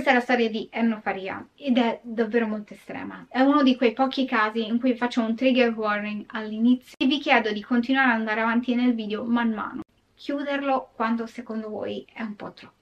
Questa è la storia di Enno Faria ed è davvero molto estrema. È uno di quei pochi casi in cui faccio un trigger warning all'inizio e vi chiedo di continuare ad andare avanti nel video man mano. Chiuderlo quando secondo voi è un po' troppo.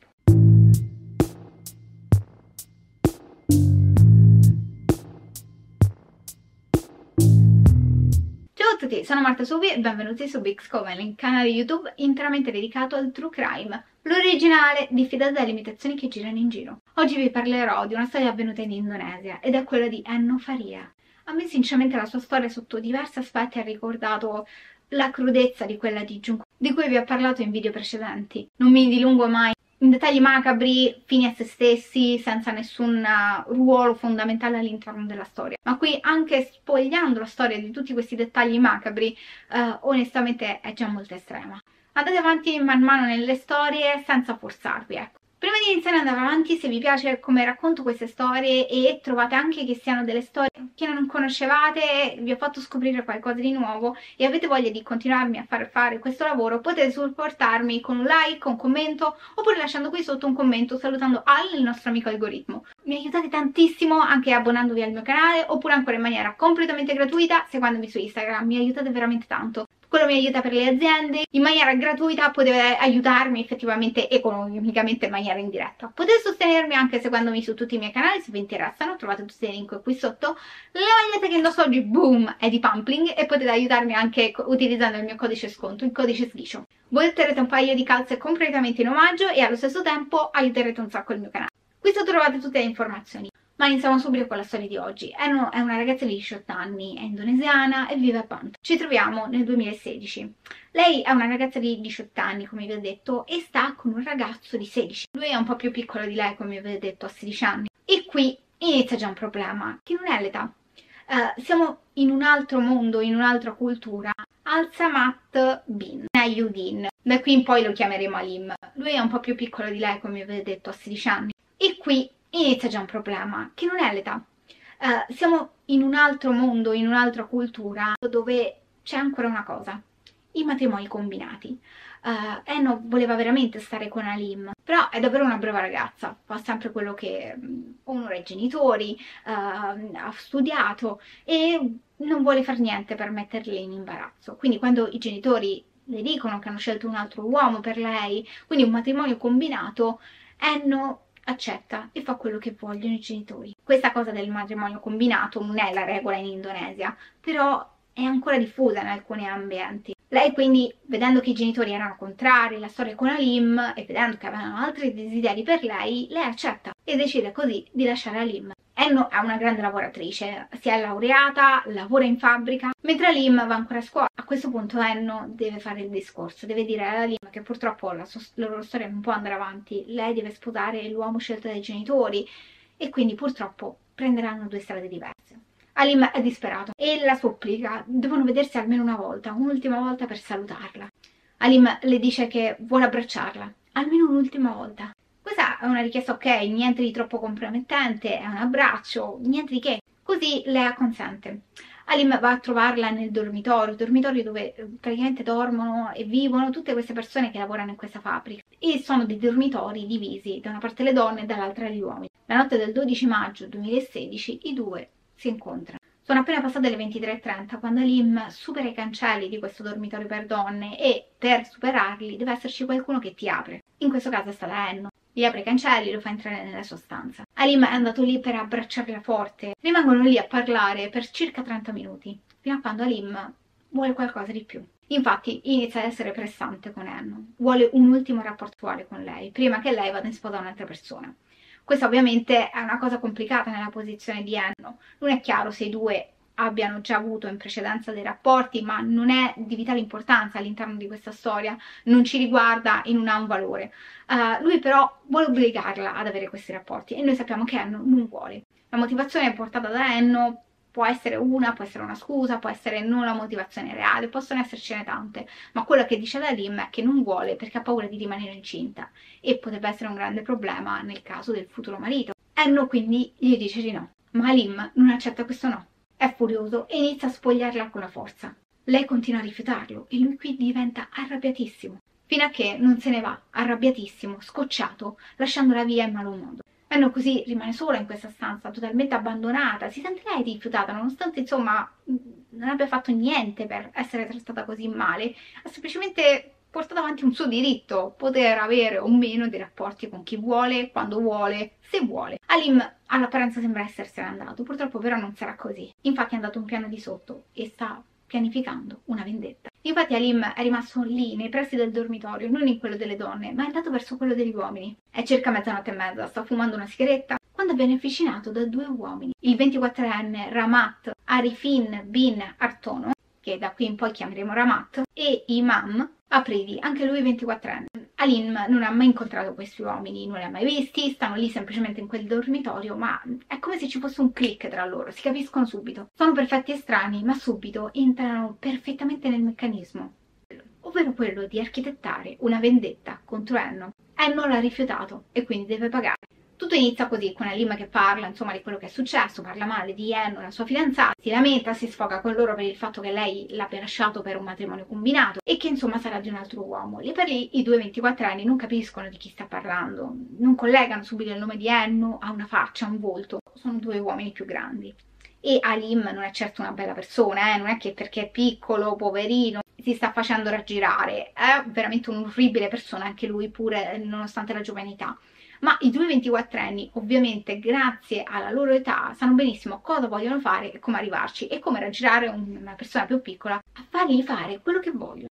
Tutti, sono Marta Subi e benvenuti su Big Scovel, il canale YouTube interamente dedicato al true crime, l'originale diffidata dalle imitazioni che girano in giro. Oggi vi parlerò di una storia avvenuta in Indonesia ed è quella di Enno Faria. A me sinceramente la sua storia sotto diversi aspetti ha ricordato la crudezza di quella di Junko, di cui vi ho parlato in video precedenti. Non mi dilungo mai dettagli macabri, fini a se stessi, senza nessun uh, ruolo fondamentale all'interno della storia. Ma qui, anche spogliando la storia di tutti questi dettagli macabri, uh, onestamente è già molto estrema. Andate avanti man mano nelle storie senza forzarvi, ecco. Prima di iniziare ad andare avanti, se vi piace come racconto queste storie e trovate anche che siano delle storie che non conoscevate, vi ho fatto scoprire qualcosa di nuovo e avete voglia di continuarmi a far fare questo lavoro, potete supportarmi con un like, un commento oppure lasciando qui sotto un commento salutando Al, il nostro amico algoritmo. Mi aiutate tantissimo anche abbonandovi al mio canale oppure ancora in maniera completamente gratuita seguendomi su Instagram, mi aiutate veramente tanto quello mi aiuta per le aziende, in maniera gratuita potete aiutarmi effettivamente economicamente in maniera indiretta. Potete sostenermi anche seguendomi su tutti i miei canali se vi interessano, trovate tutti i link qui sotto. La maglietta che indosso oggi, boom, è di Pumpling e potete aiutarmi anche utilizzando il mio codice sconto, il codice sliscio. Voi otterrete un paio di calze completamente in omaggio e allo stesso tempo aiuterete un sacco il mio canale. Qui sotto trovate tutte le informazioni. Ma iniziamo subito con la storia di oggi. È una ragazza di 18 anni, è indonesiana e vive a Bant. Ci troviamo nel 2016. Lei è una ragazza di 18 anni, come vi ho detto, e sta con un ragazzo di 16. Lui è un po' più piccolo di lei, come vi ho detto, ha 16 anni. E qui inizia già un problema, che non è l'età. Uh, siamo in un altro mondo, in un'altra cultura. Al-Samat Bin, Ayudin. Da qui in poi lo chiameremo Alim. Lui è un po' più piccolo di lei, come vi ho detto, ha 16 anni. E qui inizia già un problema, che non è l'età. Uh, siamo in un altro mondo, in un'altra cultura, dove c'è ancora una cosa, i matrimoni combinati. Uh, Enno voleva veramente stare con Alim, però è davvero una brava ragazza, fa sempre quello che um, onora i genitori, uh, ha studiato e non vuole fare niente per metterli in imbarazzo. Quindi quando i genitori le dicono che hanno scelto un altro uomo per lei, quindi un matrimonio combinato, Enno accetta e fa quello che vogliono i genitori. Questa cosa del matrimonio combinato non è la regola in Indonesia, però è ancora diffusa in alcuni ambienti. Lei quindi, vedendo che i genitori erano contrari alla storia con Alim e vedendo che avevano altri desideri per lei, lei accetta e decide così di lasciare Alim. Enno è una grande lavoratrice, si è laureata, lavora in fabbrica, mentre Alim va ancora a scuola. A questo punto Enno deve fare il discorso, deve dire a Alim che purtroppo la, sua, la loro storia non può andare avanti, lei deve sposare l'uomo scelto dai genitori e quindi purtroppo prenderanno due strade diverse. Alim è disperato e la supplica, devono vedersi almeno una volta, un'ultima volta per salutarla. Alim le dice che vuole abbracciarla, almeno un'ultima volta. È una richiesta ok, niente di troppo compromettente, è un abbraccio, niente di che. Così lei acconsente. Alim va a trovarla nel dormitorio, dormitorio dove eh, praticamente dormono e vivono tutte queste persone che lavorano in questa fabbrica. E sono dei dormitori divisi, da una parte le donne e dall'altra gli uomini. La notte del 12 maggio 2016 i due si incontrano. Sono appena passate le 23.30 quando Alim supera i cancelli di questo dormitorio per donne e per superarli deve esserci qualcuno che ti apre. In questo caso è stata Enno gli apre i cancelli, lo fa entrare nella sua stanza. Alim è andato lì per abbracciarla forte. Rimangono lì a parlare per circa 30 minuti, fino a quando Alim vuole qualcosa di più. Infatti inizia ad essere pressante con Enno. Vuole un ultimo rapporto sessuale con lei, prima che lei vada in sposa a un'altra persona. Questa ovviamente è una cosa complicata nella posizione di Enno. Non è chiaro se i due abbiano già avuto in precedenza dei rapporti, ma non è di vitale importanza all'interno di questa storia, non ci riguarda e non ha un valore. Uh, lui però vuole obbligarla ad avere questi rapporti e noi sappiamo che Enno non vuole. La motivazione portata da Enno può essere una, può essere una scusa, può essere non la motivazione reale, possono essercene tante, ma quello che dice da Lim è che non vuole perché ha paura di rimanere incinta e potrebbe essere un grande problema nel caso del futuro marito. Enno quindi gli dice di no, ma Lim non accetta questo no è furioso e inizia a spogliarla con la forza. Lei continua a rifiutarlo e lui qui diventa arrabbiatissimo, fino a che non se ne va, arrabbiatissimo, scocciato, lasciandola via in malo modo. Enno così rimane sola in questa stanza, totalmente abbandonata, si sente lei rifiutata, nonostante insomma non abbia fatto niente per essere trattata così male, ha semplicemente portato avanti un suo diritto, poter avere o meno dei rapporti con chi vuole, quando vuole, se vuole. Alim all'apparenza sembra essersene andato, purtroppo però non sarà così. Infatti è andato un piano di sotto e sta pianificando una vendetta. Infatti Alim è rimasto lì, nei pressi del dormitorio, non in quello delle donne, ma è andato verso quello degli uomini. È circa mezzanotte e mezza, sta fumando una sigaretta, quando viene avvicinato da due uomini. Il 24enne Ramat Arifin bin Artono, che da qui in poi chiameremo Ramat, e Imam Apridi, anche lui 24enne. Alim non ha mai incontrato questi uomini, non li ha mai visti, stanno lì semplicemente in quel dormitorio, ma è come se ci fosse un click tra loro, si capiscono subito. Sono perfetti estranei, ma subito entrano perfettamente nel meccanismo, ovvero quello di architettare una vendetta contro Enno. Enno l'ha rifiutato e quindi deve pagare. Tutto inizia così, con Alim che parla insomma di quello che è successo, parla male di Enno, la sua fidanzata, si lamenta, si sfoga con loro per il fatto che lei l'abbia lasciato per un matrimonio combinato e che insomma sarà di un altro uomo. Lì per lì i due 24 anni non capiscono di chi sta parlando, non collegano subito il nome di Enno a una faccia, a un volto, sono due uomini più grandi. E Alim non è certo una bella persona, eh? non è che perché è piccolo, poverino, si sta facendo raggirare, è veramente un'orribile persona anche lui pure nonostante la giovanità ma i due 24 anni ovviamente grazie alla loro età sanno benissimo cosa vogliono fare e come arrivarci e come raggirare una persona più piccola a fargli fare quello che vogliono.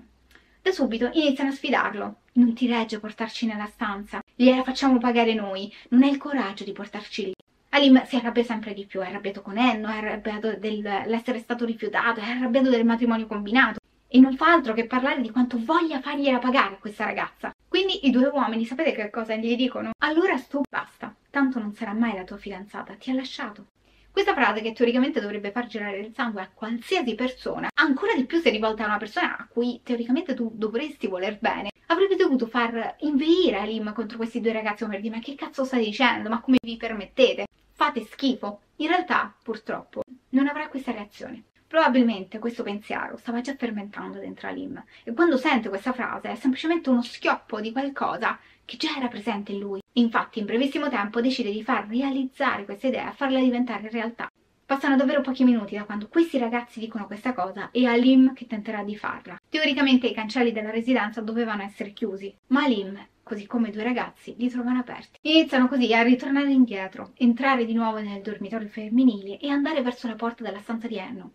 Da subito iniziano a sfidarlo. Non ti regge portarci nella stanza, gliela facciamo pagare noi, non hai il coraggio di portarci lì. Alim si arrabbia sempre di più, è arrabbiato con Enno, è arrabbiato dell'essere stato rifiutato, è arrabbiato del matrimonio combinato e non fa altro che parlare di quanto voglia fargliela pagare questa ragazza. Quindi i due uomini sapete che cosa gli dicono? Allora stu basta, tanto non sarà mai la tua fidanzata, ti ha lasciato. Questa frase che teoricamente dovrebbe far girare il sangue a qualsiasi persona, ancora di più se rivolta a una persona a cui teoricamente tu dovresti voler bene, avrebbe dovuto far inveire Alim contro questi due ragazzi come dire ma che cazzo stai dicendo, ma come vi permettete? Fate schifo. In realtà, purtroppo, non avrà questa reazione. Probabilmente questo pensiero stava già fermentando dentro Alim e quando sente questa frase è semplicemente uno schioppo di qualcosa che già era presente in lui. Infatti in brevissimo tempo decide di far realizzare questa idea e farla diventare realtà. Passano davvero pochi minuti da quando questi ragazzi dicono questa cosa e Alim che tenterà di farla. Teoricamente i cancelli della residenza dovevano essere chiusi, ma Alim così come i due ragazzi li trovano aperti. Iniziano così a ritornare indietro, entrare di nuovo nel dormitorio femminile e andare verso la porta della stanza di Enno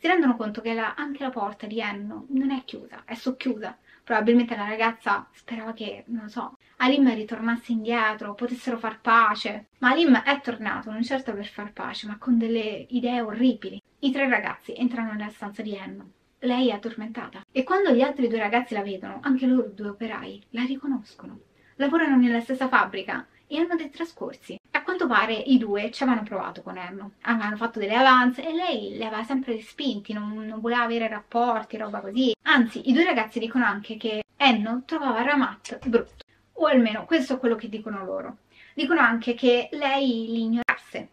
si rendono conto che la, anche la porta di Enno non è chiusa, è socchiusa. Probabilmente la ragazza sperava che, non so, Alim ritornasse indietro, potessero far pace. Ma Alim è tornato, non certo per far pace, ma con delle idee orribili. I tre ragazzi entrano nella stanza di Enno. Lei è addormentata. E quando gli altri due ragazzi la vedono, anche loro due operai la riconoscono. Lavorano nella stessa fabbrica e hanno dei trascorsi. Quanto pare i due ci avevano provato con Erno, avevano fatto delle avanze e lei le aveva sempre respinti, non, non voleva avere rapporti, roba così. Anzi, i due ragazzi dicono anche che Enno trovava Ramat brutto, o almeno questo è quello che dicono loro. Dicono anche che lei li ignorasse.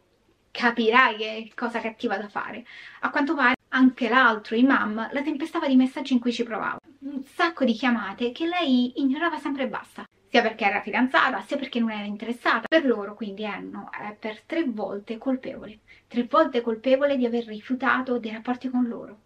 Capirai che cosa cattiva da fare. A quanto pare anche l'altro, Imam, la tempestava di messaggi in cui ci provava. Un sacco di chiamate che lei ignorava sempre e basta sia perché era fidanzata, sia perché non era interessata. Per loro quindi Enno è per tre volte colpevole, tre volte colpevole di aver rifiutato dei rapporti con loro.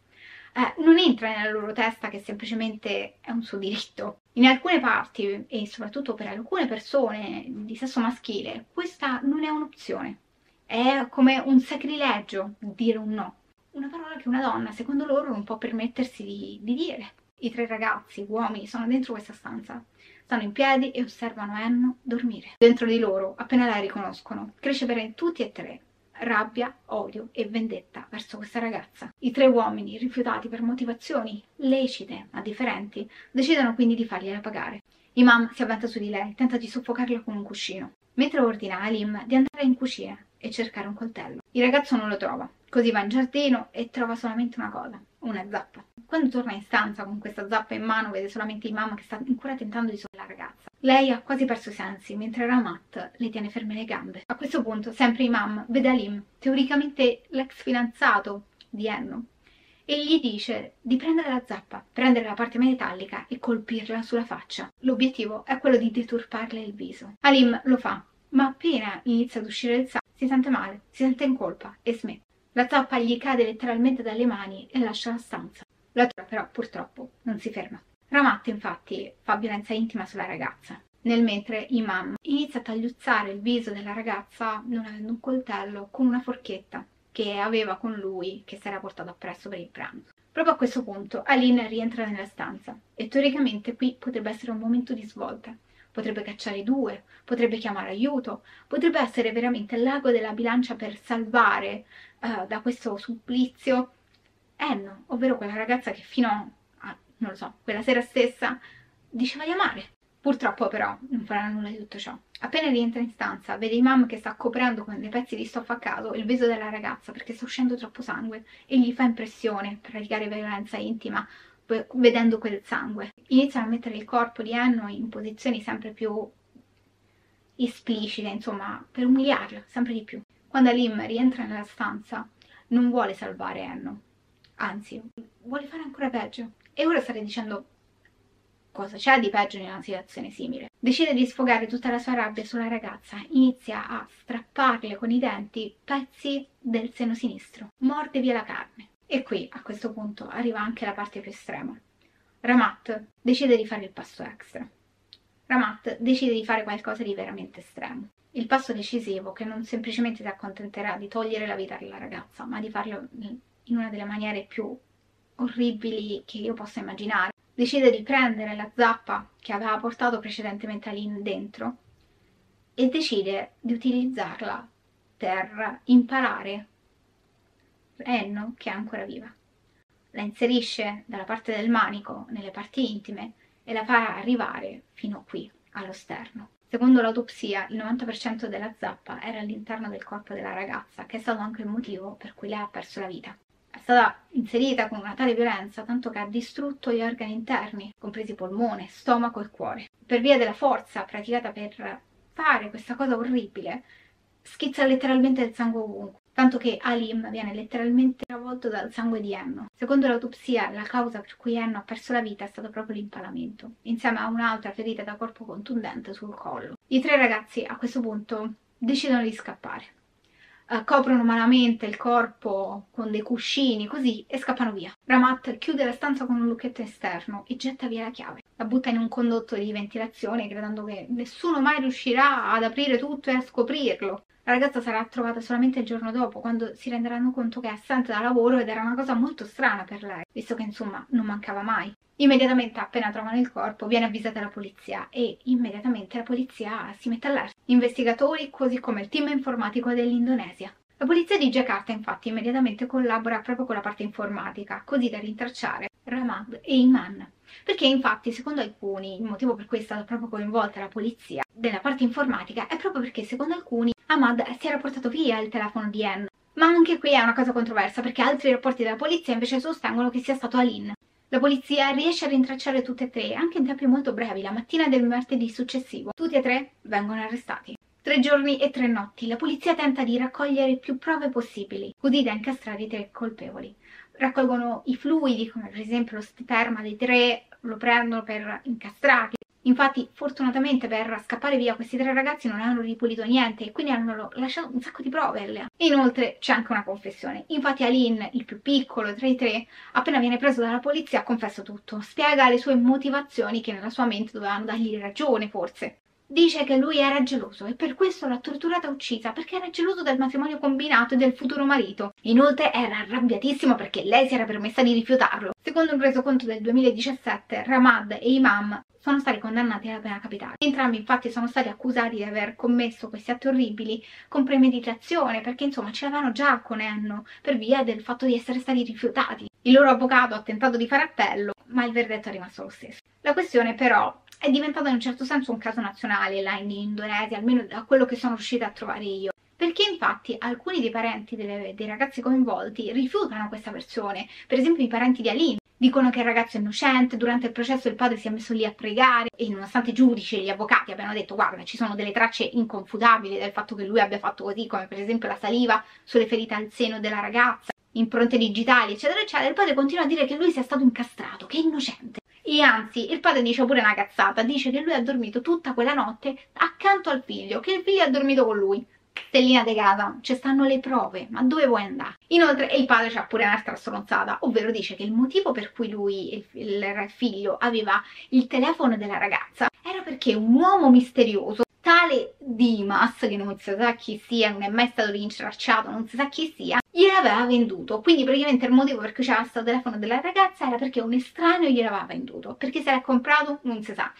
Eh, non entra nella loro testa che semplicemente è un suo diritto. In alcune parti, e soprattutto per alcune persone di sesso maschile, questa non è un'opzione. È come un sacrilegio dire un no. Una parola che una donna, secondo loro, non può permettersi di, di dire. I tre ragazzi, uomini, sono dentro questa stanza stanno in piedi e osservano Enno dormire. Dentro di loro, appena la riconoscono, cresce per tutti e tre rabbia, odio e vendetta verso questa ragazza. I tre uomini, rifiutati per motivazioni lecite ma differenti, decidono quindi di fargliela pagare. Imam si avventa su di lei, tenta di soffocarla con un cuscino, mentre ordina a Alim di andare in cucina e cercare un coltello. Il ragazzo non lo trova, così va in giardino e trova solamente una cosa, una zappa. Quando torna in stanza con questa zappa in mano vede solamente Imam che sta ancora tentando di sollevare la ragazza. Lei ha quasi perso i sensi, mentre Ramat le tiene ferme le gambe. A questo punto, sempre Imam vede Alim, teoricamente l'ex fidanzato di Enno, e gli dice di prendere la zappa, prendere la parte metallica e colpirla sulla faccia. L'obiettivo è quello di deturparle il viso. Alim lo fa, ma appena inizia ad uscire il sangue si sente male, si sente in colpa e smette. La zappa gli cade letteralmente dalle mani e lascia la stanza. La tora però purtroppo non si ferma. Ramat infatti fa violenza intima sulla ragazza. Nel mentre Imam inizia a tagliuzzare il viso della ragazza non avendo un coltello con una forchetta che aveva con lui che si era portato appresso per il pranzo. Proprio a questo punto Aline rientra nella stanza e teoricamente qui potrebbe essere un momento di svolta. Potrebbe cacciare i due, potrebbe chiamare aiuto, potrebbe essere veramente l'ago della bilancia per salvare uh, da questo supplizio Enno, ovvero quella ragazza che fino a, non lo so, quella sera stessa diceva di amare. Purtroppo però non farà nulla di tutto ciò. Appena rientra in stanza, vede Imam che sta coprendo con dei pezzi di stoffa a caso il viso della ragazza perché sta uscendo troppo sangue e gli fa impressione praticare violenza intima vedendo quel sangue. Iniziano a mettere il corpo di Enno in posizioni sempre più esplicite, insomma, per umiliarlo sempre di più. Quando Alim rientra nella stanza, non vuole salvare Enno, anzi, vuole fare ancora peggio. E ora state dicendo cosa c'è di peggio in una situazione simile. Decide di sfogare tutta la sua rabbia sulla ragazza, inizia a strapparle con i denti pezzi del seno sinistro, morde via la carne. E qui, a questo punto, arriva anche la parte più estrema. Ramat decide di fare il passo extra. Ramat decide di fare qualcosa di veramente estremo. Il passo decisivo che non semplicemente ti accontenterà di togliere la vita alla ragazza, ma di farlo in una delle maniere più orribili che io possa immaginare. Decide di prendere la zappa che aveva portato precedentemente Aline dentro e decide di utilizzarla per imparare Enno che è ancora viva. La inserisce dalla parte del manico nelle parti intime e la fa arrivare fino qui, allo sterno. Secondo l'autopsia, il 90% della zappa era all'interno del corpo della ragazza, che è stato anche il motivo per cui lei ha perso la vita. È stata inserita con una tale violenza tanto che ha distrutto gli organi interni, compresi polmone, stomaco e cuore. Per via della forza praticata per fare questa cosa orribile, schizza letteralmente il sangue ovunque tanto che Alim viene letteralmente travolto dal sangue di Enno. Secondo l'autopsia, la causa per cui Enno ha perso la vita è stato proprio l'impalamento, insieme a un'altra ferita da corpo contundente sul collo. I tre ragazzi a questo punto decidono di scappare. Uh, coprono malamente il corpo con dei cuscini così e scappano via. Ramat chiude la stanza con un lucchetto esterno e getta via la chiave. La butta in un condotto di ventilazione credendo che nessuno mai riuscirà ad aprire tutto e a scoprirlo. La ragazza sarà trovata solamente il giorno dopo, quando si renderanno conto che è assente da lavoro ed era una cosa molto strana per lei, visto che insomma non mancava mai. Immediatamente appena trovano il corpo viene avvisata la polizia e immediatamente la polizia si mette all'erta. Investigatori così come il team informatico dell'Indonesia. La polizia di Jakarta infatti immediatamente collabora proprio con la parte informatica, così da rintracciare Ramad e Iman. Perché infatti, secondo alcuni, il motivo per cui è stata proprio coinvolta la polizia della parte informatica è proprio perché, secondo alcuni, Ahmad si era portato via il telefono di Anne. Ma anche qui è una cosa controversa perché altri rapporti della polizia invece sostengono che sia stato Aline. La polizia riesce a rintracciare tutte e tre, anche in tempi molto brevi, la mattina del martedì successivo. Tutti e tre vengono arrestati. Tre giorni e tre notti la polizia tenta di raccogliere più prove possibili, così da incastrare i tre colpevoli raccolgono i fluidi, come per esempio lo sperma dei tre, lo prendono per incastrarli. Infatti, fortunatamente per scappare via questi tre ragazzi non hanno ripulito niente e quindi hanno lasciato un sacco di prove. Inoltre c'è anche una confessione. Infatti Aline, il più piccolo tra i tre, appena viene preso dalla polizia confessa tutto. Spiega le sue motivazioni che nella sua mente dovevano dargli ragione, forse dice che lui era geloso e per questo l'ha torturata e uccisa perché era geloso del matrimonio combinato e del futuro marito. Inoltre era arrabbiatissimo perché lei si era permessa di rifiutarlo. Secondo un resoconto del 2017, Ramad e Imam sono stati condannati alla pena capitale. Entrambi infatti sono stati accusati di aver commesso questi atti orribili con premeditazione perché insomma ce l'avevano già con Enno per via del fatto di essere stati rifiutati. Il loro avvocato ha tentato di fare appello ma il verdetto è rimasto lo stesso. La questione però è diventata in un certo senso un caso nazionale là in Indonesia, almeno da quello che sono riuscita a trovare io. Perché infatti alcuni dei parenti delle, dei ragazzi coinvolti rifiutano questa versione, per esempio i parenti di Aline, dicono che il ragazzo è innocente, durante il processo il padre si è messo lì a pregare e nonostante i giudici e gli avvocati abbiano detto guarda ci sono delle tracce inconfutabili del fatto che lui abbia fatto così, come per esempio la saliva sulle ferite al seno della ragazza, impronte digitali eccetera eccetera, il padre continua a dire che lui sia stato incastrato, che è innocente. E anzi, il padre dice pure una cazzata, dice che lui ha dormito tutta quella notte accanto al figlio, che il figlio ha dormito con lui. Stellina de casa, ci stanno le prove, ma dove vuoi andare? Inoltre il padre c'ha pure un'altra stronzata, ovvero dice che il motivo per cui lui, il, il figlio, aveva il telefono della ragazza era perché un uomo misterioso tale Dimas, che non si sa chi sia, non è mai stato rintracciato, non si sa chi sia, gliel'aveva venduto. Quindi praticamente il motivo per cui c'era questo telefono della ragazza era perché un estraneo gliel'aveva venduto. Perché se l'ha comprato non si sa.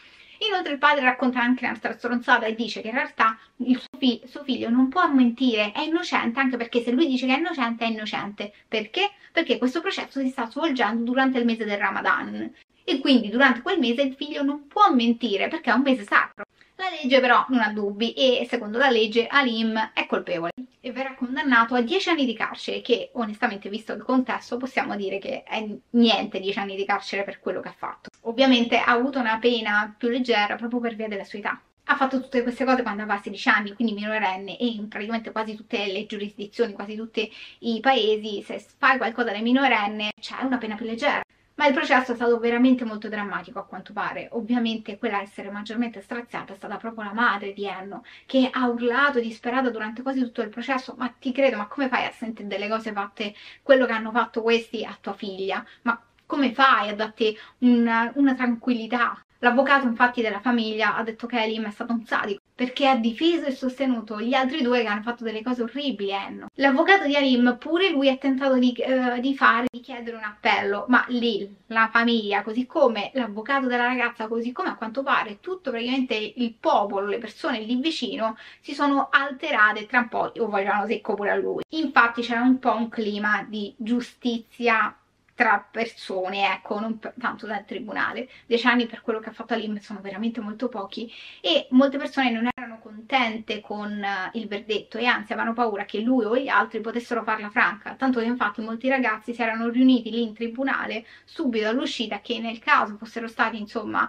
Inoltre il padre racconta anche un'altra stronzata e dice che in realtà il suo, fi suo, figlio non può mentire, è innocente, anche perché se lui dice che è innocente, è innocente. Perché? Perché questo processo si sta svolgendo durante il mese del Ramadan. E quindi durante quel mese il figlio non può mentire perché è un mese sacro. La legge però non ha dubbi e secondo la legge Alim è colpevole e verrà condannato a 10 anni di carcere che onestamente visto il contesto possiamo dire che è niente 10 anni di carcere per quello che ha fatto. Ovviamente ha avuto una pena più leggera proprio per via della sua età. Ha fatto tutte queste cose quando aveva 16 anni, quindi minorenne, e in praticamente quasi tutte le giurisdizioni, quasi tutti i paesi, se fai qualcosa da minorenne c'è una pena più leggera ma il processo è stato veramente molto drammatico a quanto pare. Ovviamente quella a essere maggiormente straziata è stata proprio la madre di Enno, che ha urlato disperata durante quasi tutto il processo, ma ti credo, ma come fai a sentire delle cose fatte, quello che hanno fatto questi a tua figlia? Ma come fai a darti una, una tranquillità? L'avvocato infatti della famiglia ha detto che Elim è stato un sadico perché ha difeso e sostenuto gli altri due che hanno fatto delle cose orribili a Enno. L'avvocato di Alim pure lui ha tentato di, uh, di fare, di chiedere un appello, ma lì la famiglia, così come l'avvocato della ragazza, così come a quanto pare tutto praticamente il popolo, le persone lì vicino, si sono alterate tra un po' o vogliono secco pure a lui. Infatti c'era un po' un clima di giustizia tra persone, ecco, non tanto dal tribunale. Dieci anni per quello che ha fatto Alim sono veramente molto pochi e molte persone non erano contente con uh, il verdetto e anzi avevano paura che lui o gli altri potessero farla franca, tanto che infatti molti ragazzi si erano riuniti lì in tribunale subito all'uscita che nel caso fossero stati insomma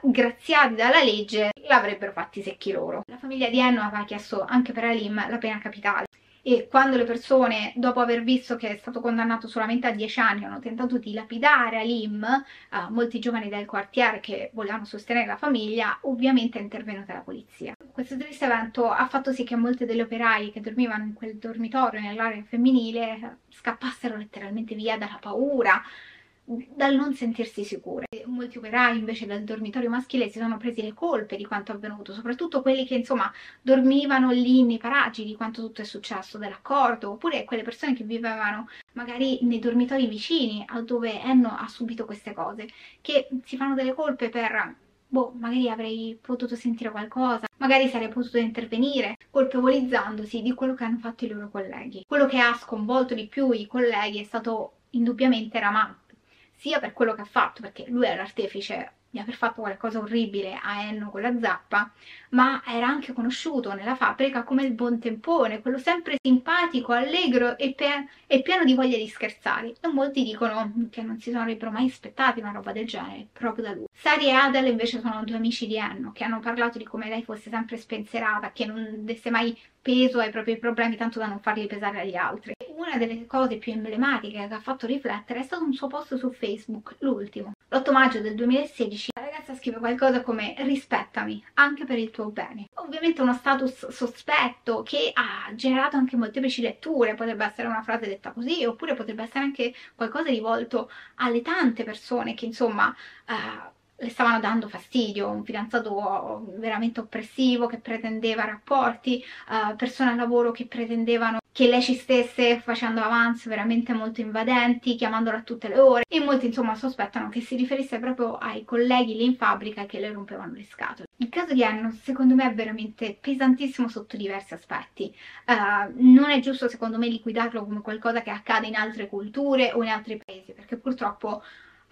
uh, graziati dalla legge l'avrebbero fatti secchi loro. La famiglia di Enno aveva chiesto anche per Alim la pena capitale e quando le persone, dopo aver visto che è stato condannato solamente a 10 anni, hanno tentato di lapidare Alim, uh, molti giovani del quartiere che volevano sostenere la famiglia, ovviamente è intervenuta la polizia. Questo triste evento ha fatto sì che molte delle operaie che dormivano in quel dormitorio nell'area femminile scappassero letteralmente via dalla paura, dal non sentirsi sicure. Molti operai invece dal dormitorio maschile si sono presi le colpe di quanto avvenuto, soprattutto quelli che insomma dormivano lì nei paraggi di quanto tutto è successo, dell'accordo, oppure quelle persone che vivevano magari nei dormitori vicini a dove Enno ha subito queste cose, che si fanno delle colpe per boh, magari avrei potuto sentire qualcosa, magari sarei potuto intervenire, colpevolizzandosi di quello che hanno fatto i loro colleghi. Quello che ha sconvolto di più i colleghi è stato indubbiamente Ramat, sia per quello che ha fatto, perché lui è l'artefice di aver fatto qualcosa orribile a Enno con la zappa, ma era anche conosciuto nella fabbrica come il buon tempone, quello sempre simpatico, allegro e, pie e pieno di voglia di scherzare. E molti dicono che non si sarebbero mai aspettati una roba del genere, proprio da lui. Sari e Adel invece sono due amici di Enno, che hanno parlato di come lei fosse sempre spensierata, che non desse mai peso ai propri problemi tanto da non farli pesare agli altri. Una delle cose più emblematiche che ha fatto riflettere è stato un suo post su Facebook, l'ultimo. L'8 maggio del 2016 la ragazza scrive qualcosa come rispettami, anche per il tuo bene. Ovviamente uno status sospetto che ha generato anche molteplici letture, potrebbe essere una frase detta così, oppure potrebbe essere anche qualcosa rivolto alle tante persone che insomma... Uh, le stavano dando fastidio, un fidanzato veramente oppressivo che pretendeva rapporti, uh, persone al lavoro che pretendevano che lei ci stesse facendo avanzi veramente molto invadenti, chiamandola a tutte le ore e molti insomma sospettano che si riferisse proprio ai colleghi lì in fabbrica che le rompevano le scatole. Il caso di Anno secondo me è veramente pesantissimo sotto diversi aspetti, uh, non è giusto secondo me liquidarlo come qualcosa che accade in altre culture o in altri paesi perché purtroppo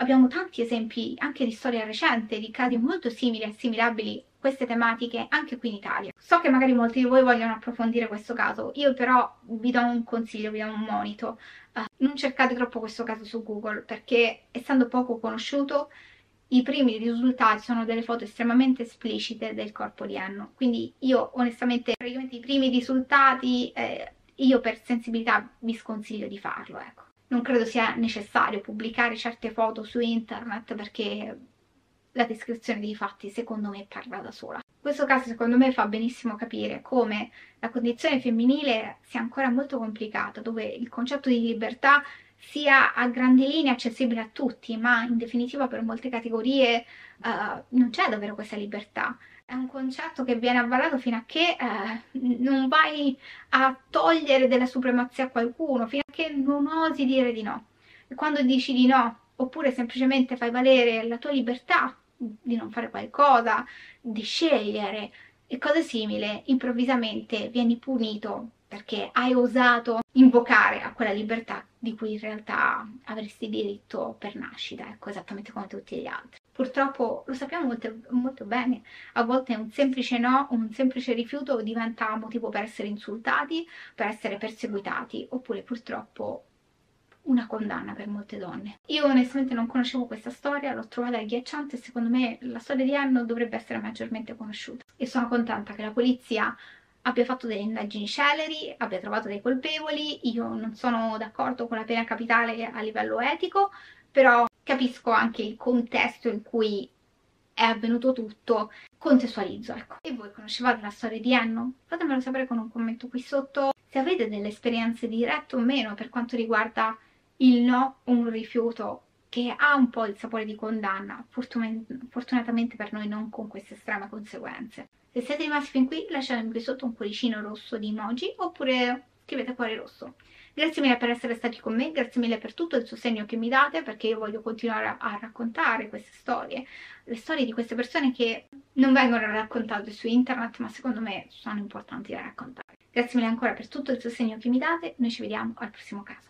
Abbiamo tanti esempi anche di storia recente di casi molto simili e assimilabili queste tematiche anche qui in Italia. So che magari molti di voi vogliono approfondire questo caso, io però vi do un consiglio, vi do un monito. Uh, non cercate troppo questo caso su Google perché essendo poco conosciuto i primi risultati sono delle foto estremamente esplicite del corpo di Anno. Quindi io onestamente praticamente i primi risultati eh, io per sensibilità vi sconsiglio di farlo, ecco non credo sia necessario pubblicare certe foto su internet perché la descrizione dei fatti secondo me parla da sola. Questo caso secondo me fa benissimo capire come la condizione femminile sia ancora molto complicata, dove il concetto di libertà sia a grandi linee accessibile a tutti, ma in definitiva per molte categorie uh, non c'è davvero questa libertà. È un concetto che viene avvalato fino a che uh, non vai a togliere della supremazia a qualcuno, fino a che non osi dire di no. E quando dici di no, oppure semplicemente fai valere la tua libertà di non fare qualcosa, di scegliere e cose simili, improvvisamente vieni punito perché hai osato invocare a quella libertà di cui in realtà avresti diritto per nascita, ecco, esattamente come tutti gli altri. Purtroppo lo sappiamo molto, molto bene, a volte un semplice no, un semplice rifiuto diventa motivo per essere insultati, per essere perseguitati, oppure purtroppo una condanna per molte donne. Io onestamente non conoscevo questa storia, l'ho trovata agghiacciante e secondo me la storia di Anno dovrebbe essere maggiormente conosciuta. E sono contenta che la polizia abbia fatto delle indagini celeri, abbia trovato dei colpevoli, io non sono d'accordo con la pena capitale a livello etico, però capisco anche il contesto in cui è avvenuto tutto, contestualizzo, ecco. E voi conoscevate la storia di Enno? Fatemelo sapere con un commento qui sotto se avete delle esperienze dirette o meno per quanto riguarda il no un rifiuto che ha un po' il sapore di condanna, fortunatamente per noi non con queste estreme conseguenze. Se siete rimasti fin qui lasciatemi sotto un cuoricino rosso di emoji oppure scrivete cuore rosso. Grazie mille per essere stati con me, grazie mille per tutto il sostegno che mi date perché io voglio continuare a raccontare queste storie, le storie di queste persone che non vengono raccontate su internet ma secondo me sono importanti da raccontare. Grazie mille ancora per tutto il sostegno che mi date, noi ci vediamo al prossimo caso.